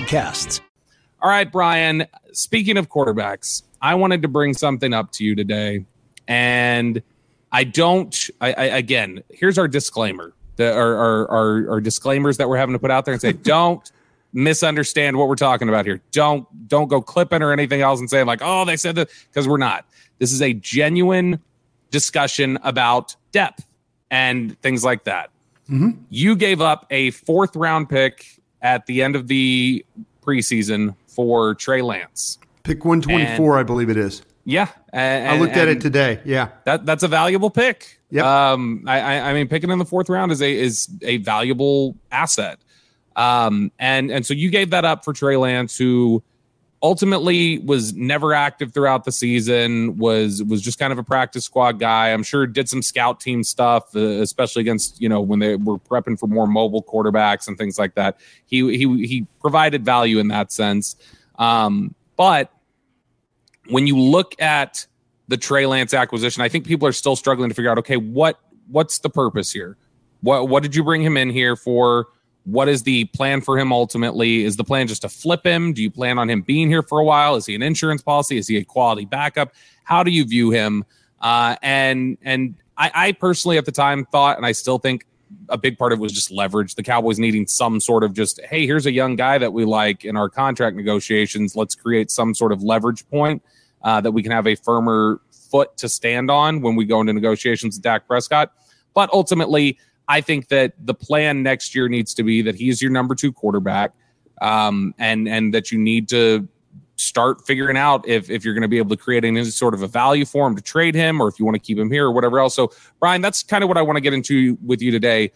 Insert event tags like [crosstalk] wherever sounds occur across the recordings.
podcasts. All right, Brian. Speaking of quarterbacks, I wanted to bring something up to you today. And I don't, I, I again, here's our disclaimer, the, our, our, our, our disclaimers that we're having to put out there and say, [laughs] don't misunderstand what we're talking about here. Don't, don't go clipping or anything else and saying like, oh, they said that because we're not. This is a genuine discussion about depth and things like that. Mm-hmm. You gave up a fourth round pick at the end of the preseason for Trey Lance. Pick 124, and, I believe it is. Yeah. And, I looked at it today. Yeah. That that's a valuable pick. Yeah. Um, I, I mean, picking in the fourth round is a is a valuable asset. Um, and and so you gave that up for Trey Lance, who ultimately was never active throughout the season was was just kind of a practice squad guy. I'm sure did some scout team stuff uh, especially against you know when they were prepping for more mobile quarterbacks and things like that. He he he provided value in that sense. Um, but when you look at the Trey Lance acquisition i think people are still struggling to figure out okay what what's the purpose here? What what did you bring him in here for what is the plan for him ultimately? Is the plan just to flip him? Do you plan on him being here for a while? Is he an insurance policy? Is he a quality backup? How do you view him? Uh, and and I, I personally at the time thought, and I still think a big part of it was just leverage. The Cowboys needing some sort of just, hey, here's a young guy that we like in our contract negotiations. Let's create some sort of leverage point uh, that we can have a firmer foot to stand on when we go into negotiations with Dak Prescott. But ultimately, I think that the plan next year needs to be that he's your number two quarterback, um, and and that you need to start figuring out if if you're going to be able to create any sort of a value for him to trade him, or if you want to keep him here or whatever else. So, Brian, that's kind of what I want to get into with you today.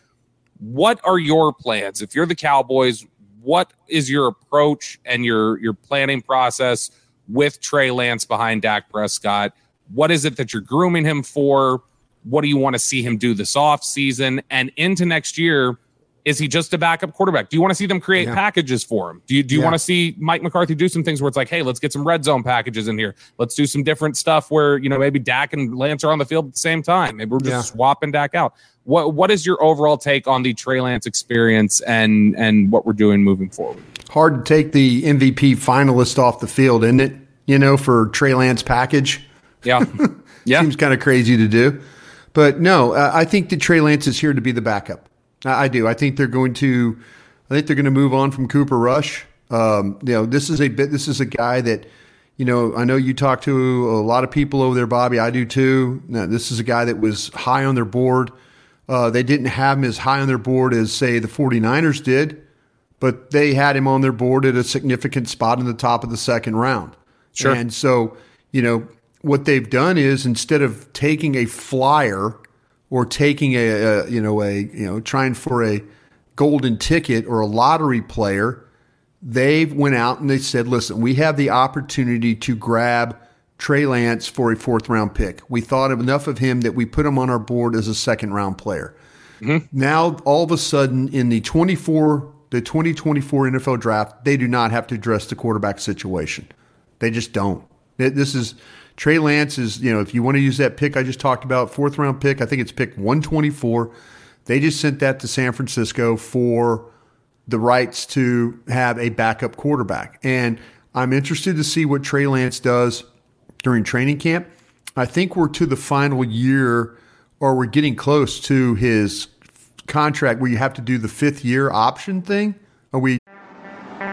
What are your plans if you're the Cowboys? What is your approach and your your planning process with Trey Lance behind Dak Prescott? What is it that you're grooming him for? What do you want to see him do this off season and into next year? Is he just a backup quarterback? Do you want to see them create yeah. packages for him? Do you do you yeah. want to see Mike McCarthy do some things where it's like, hey, let's get some red zone packages in here. Let's do some different stuff where you know maybe Dak and Lance are on the field at the same time. Maybe we're just yeah. swapping Dak out. What what is your overall take on the Trey Lance experience and and what we're doing moving forward? Hard to take the MVP finalist off the field, isn't it? You know, for Trey Lance package. Yeah, [laughs] yeah. Seems kind of crazy to do. But no, uh, I think that Trey Lance is here to be the backup. I, I do. I think they're going to. I think they're going to move on from Cooper Rush. Um, you know, this is a bit. This is a guy that, you know, I know you talk to a lot of people over there, Bobby. I do too. Now, this is a guy that was high on their board. Uh, they didn't have him as high on their board as, say, the 49ers did, but they had him on their board at a significant spot in the top of the second round. Sure. And so, you know, what they've done is instead of taking a flyer or taking a, a, you know a you know trying for a golden ticket or a lottery player they went out and they said listen we have the opportunity to grab Trey Lance for a fourth round pick we thought enough of him that we put him on our board as a second round player Mm-hmm. Now, all of a sudden, in the 24, the 2024 NFL draft, they do not have to address the quarterback situation. They just don't. This is Trey Lance is, you know, if you want to use that pick I just talked about, fourth round pick, I think it's pick 124. They just sent that to San Francisco for the rights to have a backup quarterback. And I'm interested to see what Trey Lance does during training camp. I think we're to the final year or we're getting close to his contract where you have to do the fifth year option thing. Are we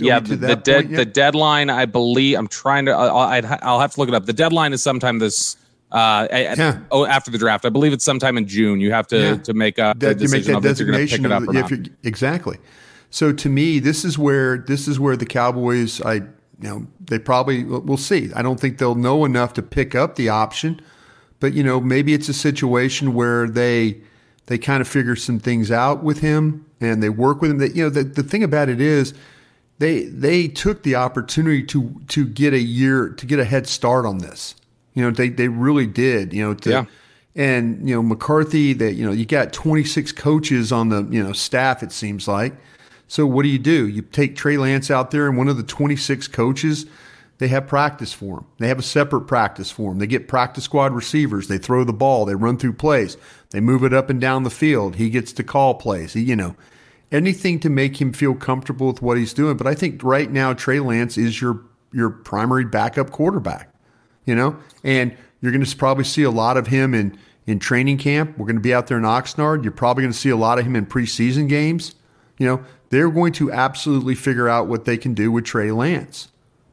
yeah, the, the, de- the deadline, I believe, I'm trying to, I'll, I'll have to look it up. The deadline is sometime this, uh, yeah. oh, after the draft. I believe it's sometime in June. You have to, yeah. to make a that, decision you make that designation. Of, of exactly. So to me, this is where, this is where the Cowboys, I, you know, they probably, we'll see. I don't think they'll know enough to pick up the option, but you know, maybe it's a situation where they, they kind of figure some things out with him and they work with him that, you know, the, the thing about it is, they they took the opportunity to to get a year to get a head start on this. You know, they they really did. You know, to, yeah. And you know McCarthy, that you know you got 26 coaches on the you know staff. It seems like. So what do you do? You take Trey Lance out there, and one of the 26 coaches, they have practice for him. They have a separate practice for him. They get practice squad receivers. They throw the ball. They run through plays. They move it up and down the field. He gets to call plays. He, you know, anything to make him feel comfortable with what he's doing. But I think right now Trey Lance is your your primary backup quarterback. You know, and you're going to probably see a lot of him in in training camp. We're going to be out there in Oxnard. You're probably going to see a lot of him in preseason games. You know, they're going to absolutely figure out what they can do with Trey Lance.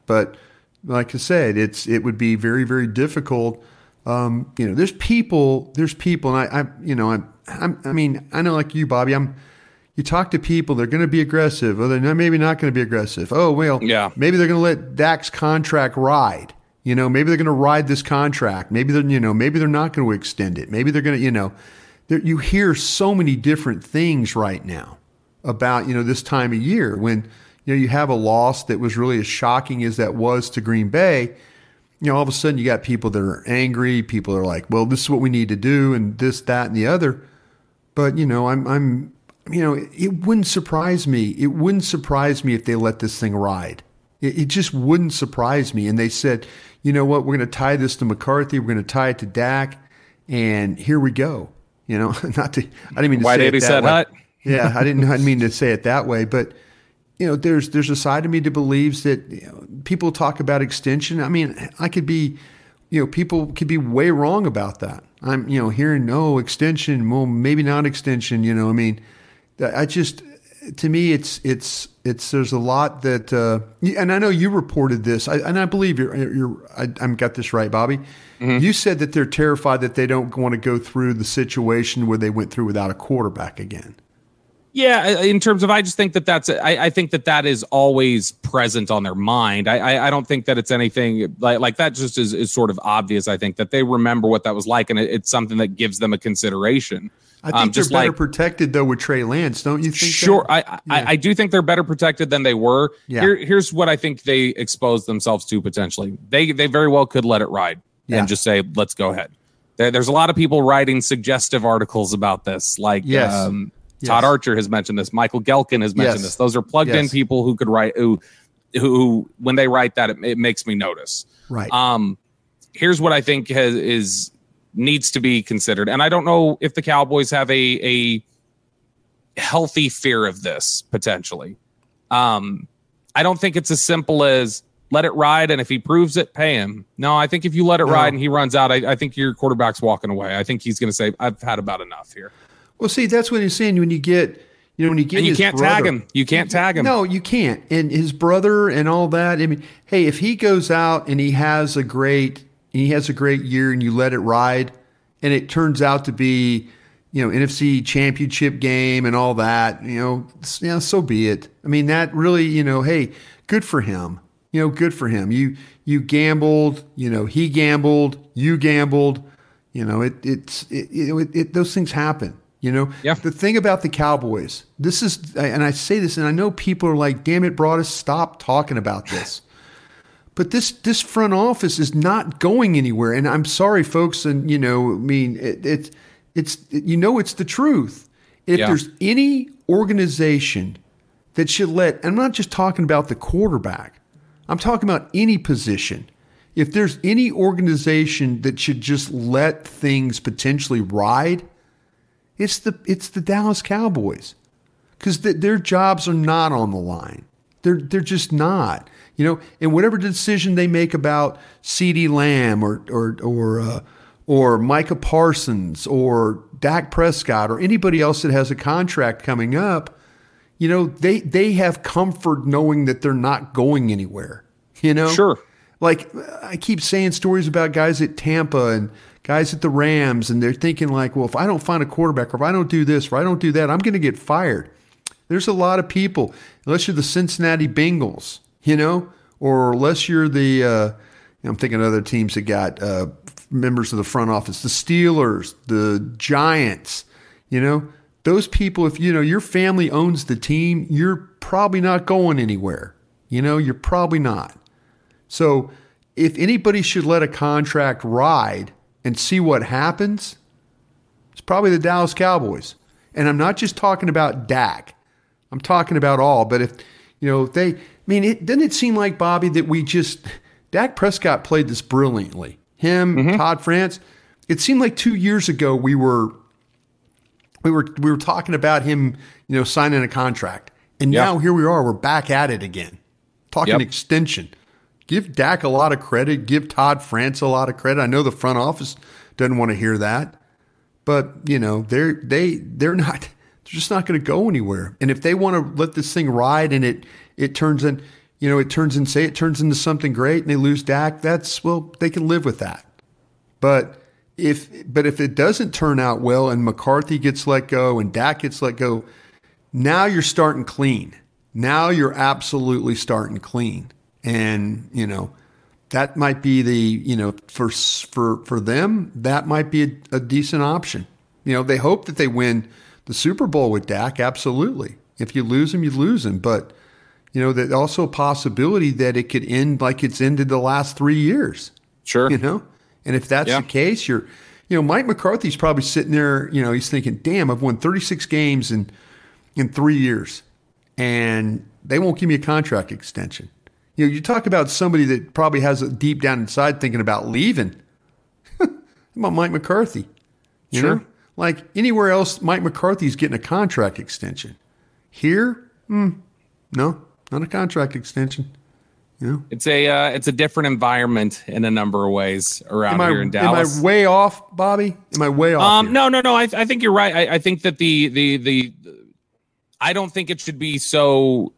But like I said, it's it would be very very difficult. Um, you know, there's people, there's people, and I, I you know, I'm, I'm, I mean, I know like you, Bobby, I'm you talk to people, they're going to be aggressive, or they're not, maybe not going to be aggressive. Oh, well, yeah. maybe they're going to let Dak's contract ride. You know, maybe they're going to ride this contract. Maybe they're, you know, maybe they're not going to extend it. Maybe they're going to, you know, you hear so many different things right now about, you know, this time of year when, you know, you have a loss that was really as shocking as that was to Green Bay. You know, all of a sudden you got people that are angry. People are like, well, this is what we need to do and this, that, and the other. But, you know, I'm, I'm, you know, it wouldn't surprise me. It wouldn't surprise me if they let this thing ride. It, it just wouldn't surprise me. And they said, you know what, we're going to tie this to McCarthy. We're going to tie it to Dak, and here we go. You know, [laughs] not to. I didn't mean to say that. Why say did he said hut? [laughs] Yeah, I didn't. I didn't mean to say it that way, but you know, there's there's a side of me that believes that you know, people talk about extension. I mean, I could be, you know, people could be way wrong about that. I'm, you know, hearing no extension, well, maybe not extension. You know, I mean I just, to me, it's it's it's there's a lot that, uh, and I know you reported this, I, and I believe you're you're I, am got this right, Bobby. Mm-hmm. You said that they're terrified that they don't want to go through the situation where they went through without a quarterback again. Yeah, in terms of, I just think that that's, I, I think that that is always present on their mind. I, I, I, don't think that it's anything like, like that. Just is, is sort of obvious. I think that they remember what that was like, and it, it's something that gives them a consideration. I think um, they're better like, protected though with Trey Lance, don't you think? Sure, I, yeah. I, I do think they're better protected than they were. Yeah. Here, here's what I think they exposed themselves to potentially. They they very well could let it ride yeah. and just say, "Let's go ahead." There, there's a lot of people writing suggestive articles about this, like yes. Um, yes. Todd Archer has mentioned this, Michael Gehlken has mentioned yes. this. Those are plugged in people who could write who who when they write that it, it makes me notice. Right. Um, here's what I think has, is needs to be considered. And I don't know if the Cowboys have a a healthy fear of this potentially. Um, I don't think it's as simple as let it ride, and if he proves it, pay him. No, I think if you let it no. ride and he runs out, I, I think your quarterback's walking away. I think he's going to say, "I've had about enough here." Well, see, that's what he's saying when you get. You know, when you get and you can't brother, tag him. You can't tag him. No, you can't. And his brother and all that. I mean, hey, if he goes out and he has a great he has a great year and you let it ride and it turns out to be you know, NFC championship game and all that, you know, yeah, so be it. I mean, that really, you know, hey, good for him. You know, good for him. You you gambled, you know, he gambled, you gambled. You know, it it's it, it, it those things happen. You know, yeah. the thing about the Cowboys, this is, and I say this, and I know people are like, "Damn it, Broaddus, stop talking about this." But this this front office is not going anywhere, and I'm sorry, folks, and you know, I mean, it, it it's you know, it's the truth. If Yeah. there's any organization that should let, I'm not just talking about the quarterback, I'm talking about any position. If there's any organization that should just let things potentially ride, it's the it's the Dallas Cowboys because th- their jobs are not on the line. They're they're just not. You know, and whatever decision they make about CeeDee Lamb or or or uh, or Micah Parsons or Dak Prescott or anybody else that has a contract coming up, you know, they they have comfort knowing that they're not going anywhere. You know, Sure. like I keep saying stories about guys at Tampa and guys at the Rams, and they're thinking like, well, if I don't find a quarterback, or if I don't do this, or I don't do that, I'm going to get fired. There's a lot of people, unless you're the Cincinnati Bengals, you know, or unless you're the, uh, I'm thinking other teams that got uh, members of the front office, the Steelers, the Giants, you know, those people, if you know your family owns the team, you're probably not going anywhere. You know, you're probably not. So if anybody should let a contract ride and see what happens, it's probably the Dallas Cowboys. And I'm not just talking about Dak. I'm talking about all. But if you know they, I mean, it doesn't it seem like Bobby that we just Dak Prescott played this brilliantly. Him, mm-hmm. Todd France. It seemed like two years ago we were we were we were talking about him, you know, signing a contract, and Yep. now here we are. We're back at it again, talking Yep. extension. Give Dak a lot of credit. Give Todd France a lot of credit. I know the front office doesn't want to hear that, but you know they're they they're not. Just not going to go anywhere. And if they want to let this thing ride and it it turns in, you know, it turns in say it turns into something great and they lose Dak, that's well they can live with that. But if but if it doesn't turn out well and McCarthy gets let go and Dak gets let go, now you're starting clean. Now you're absolutely starting clean. And, you know, that might be the, you know, for for for them, that might be a, a decent option. You know, they hope that they win the Super Bowl with Dak, absolutely. If you lose him, you lose him, but you know, there's also a possibility that it could end like it's ended the last 3 years Sure. you know? And if that's Yeah. the case, you're, you know, Mike McCarthy's probably sitting there, you know, he's thinking, damn, I've won 36 games in, in three years and they won't give me a contract extension. You know, you talk about somebody that probably has a deep down inside thinking about leaving. [laughs] About Mike McCarthy? You Sure. know, like anywhere else, Mike McCarthy's getting a contract extension. Here, hmm, no, not a contract extension. You know, It's a uh, it's a different environment in a number of ways around I, here in Dallas. am I way off, Bobby? Am I way off? Um, no, no, no. I, I think you're right. I, I think that the, the the I don't think it should be so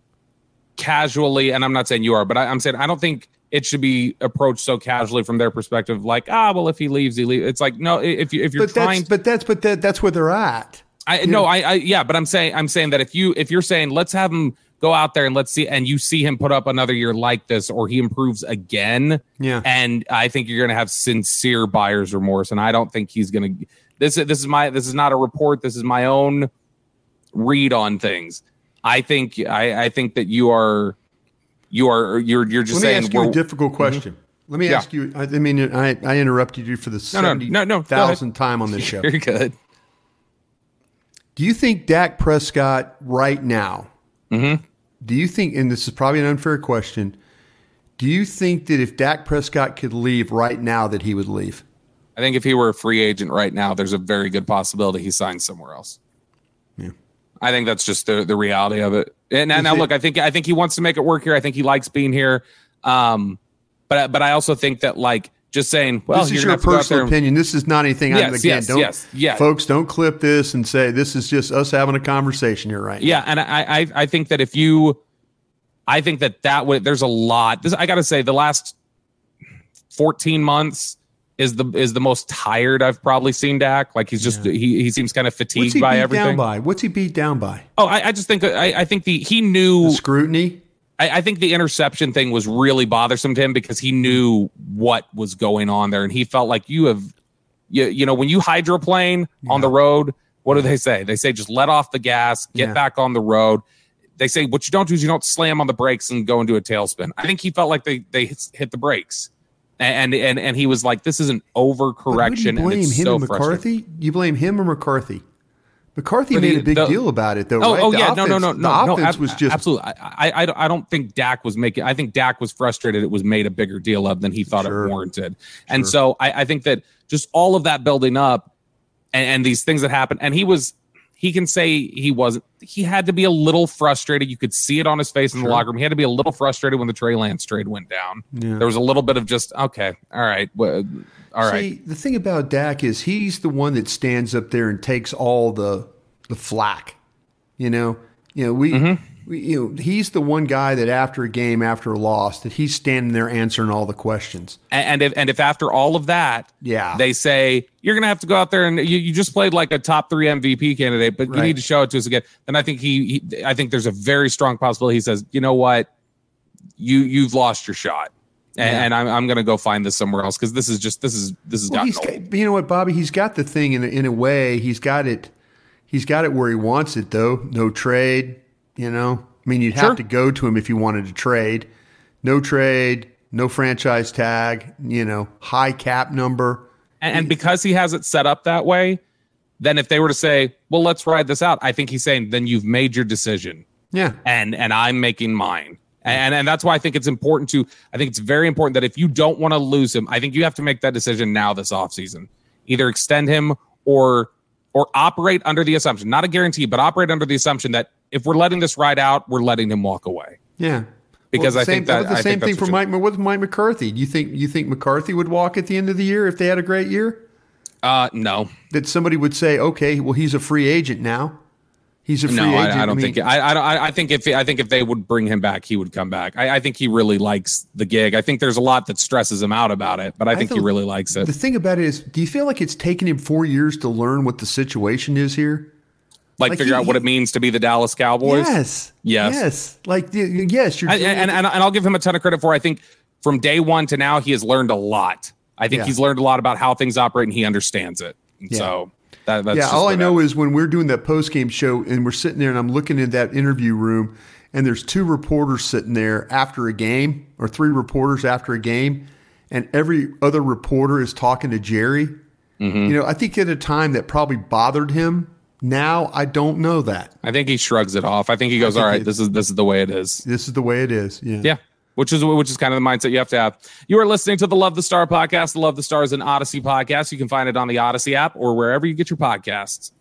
casually, and I'm not saying you are, but I, I'm saying I don't think it should be approached so casually from their perspective. Like, ah, well, if he leaves, he leaves. It's like no, if you if you're but trying, that's but that's but that, that's where they're at. I no, I, I yeah, but I'm saying I'm saying that if you if you're saying let's have him go out there and let's see, and you see him put up another year like this, or he improves again, Yeah. and I think you're going to have sincere buyer's remorse, and I don't think he's going to. This is this is my this is not a report. This is my own read on things. I think I I think that you are you are you're you're just Let me saying ask you a difficult question. Let me Yeah. ask you. I, I mean, I, I interrupted you for the No, seventy no, no, thousand time on this [laughs] show. you're good. Do you think Dak Prescott right now? Mm-hmm. Do you think? And this is probably an unfair question. Do you think that if Dak Prescott could leave right now, that he would leave? I think if he were a free agent right now, there's a very good possibility he signs somewhere else. I think that's just the the reality of it. And now, now look, I think I think he wants to make it work here. I think he likes being here. Um, but but I also think that like just saying, well, this is your have to go out there personal and- opinion. This is not anything. I'm Yes, again. yes, don't, yes, yeah. folks, don't clip this and say this is just us having a conversation here, right? Yeah, and I, I I think that if you, I think that that would there's a lot. This I got to say the last fourteen months, is the is the most tired I've probably seen Dak. Like he's just he he seems kind of What's fatigued he by beat everything. down by? What's he beat down by? Oh, I, I just think I, I think the he knew The scrutiny. I, I think the interception thing was really bothersome to him because he knew what was going on there, and he felt like you have, you, you know, when you hydroplane on the road, what do they say? They say just let off the gas, get Yeah. back on the road. They say what you don't do is you don't slam on the brakes and go into a tailspin. I think he felt like they they hit the brakes, and and and he was like, this is an But who do overcorrection, you and blame him so and. McCarthy? You blame him or McCarthy? McCarthy For made a big the- deal about it, though. Oh, right? oh The yeah, no, no, offense- no, The no, no. offense ab- was just absolutely. I, I, I don't- think Dak was making. I think Dak was frustrated. It was made a bigger deal of than he thought Sure. it warranted, and so I, I think that just all of that building up, and, and these things that happened, and he was. He can say he wasn't. He had to be a little frustrated. You could see it on his face in the locker room. He had to be a little frustrated when the Trey Lance trade went down. Yeah. There was a little bit of just okay, all right, well, all right. See, the thing about Dak is he's the one that stands up there and takes all the the flack. You know, you know we, Mm-hmm. You know he's the one guy that after a game after a loss that he's standing there answering all the questions. And, and if and if after all of that, Yeah. they say you're gonna have to go out there and you, you just played like a top three MVP candidate, but you need to show it to us again. Then I think he, he I think there's a very strong possibility he says, you know what, you you've lost your shot, and, Yeah. and I'm I'm gonna go find this somewhere else because this is just this is this is Well, gotten got, you know what, Bobby? He's got the thing in in a way. He's got it. He's got it where he wants it, though. No trade. You know, I mean, you'd have Sure. to go to him if you wanted to trade. No trade. No franchise tag. You know, high cap number. And, and because he has it set up that way, then if they were to say, well, let's ride this out, I think he's saying, then you've made your decision. Yeah. and and I'm making mine. And and that's why I think it's important to I think it's very important that if you don't want to lose him, I think you have to make that decision now this offseason. Either extend him or or operate under the assumption, not a guarantee, but operate under the assumption that if we're letting this ride out, we're letting him walk away. Yeah. Because the I same, think that- was the I same thing for Mike. With Mike McCarthy? Do you think you think McCarthy would walk at the end of the year if they had a great year? Uh no. That somebody would say, okay, well, he's a free agent now. He's a free No, agent. I, I don't mean, think I, I I, I think if I think if they would bring him back, he would come back. I, I think he really likes the gig. I think there's a lot that stresses him out about it, but I think he really likes it. The thing about it is, do you feel like it's taken him four years to learn what the situation is here? like, like figure he- out what it means to be the Dallas Cowboys. Yes. Yes. Yes. Like, yes, you're. I, and, and, and I'll give him a ton of credit for. I think from day one to now, he has learned a lot. I think Yeah. he's learned a lot about how things operate, and he understands it. Yeah. So that, that's yeah, all I know is when we're doing that post game show and we're sitting there and I'm looking in that interview room and there's two reporters sitting there after a game or three reporters after a game and every other reporter is talking to Jerry. Mm-hmm. You know, I think at a time that probably bothered him. Now I don't know that. I think he shrugs it off. I think he goes, think "All right, he- this is this is the way it is." This is the way it is. Yeah. Yeah. Which is which is kind of the mindset you have to have. You are listening to the Love the Star podcast, the Love the Stars and Audacy podcast. You can find it on the Audacy app or wherever you get your podcasts.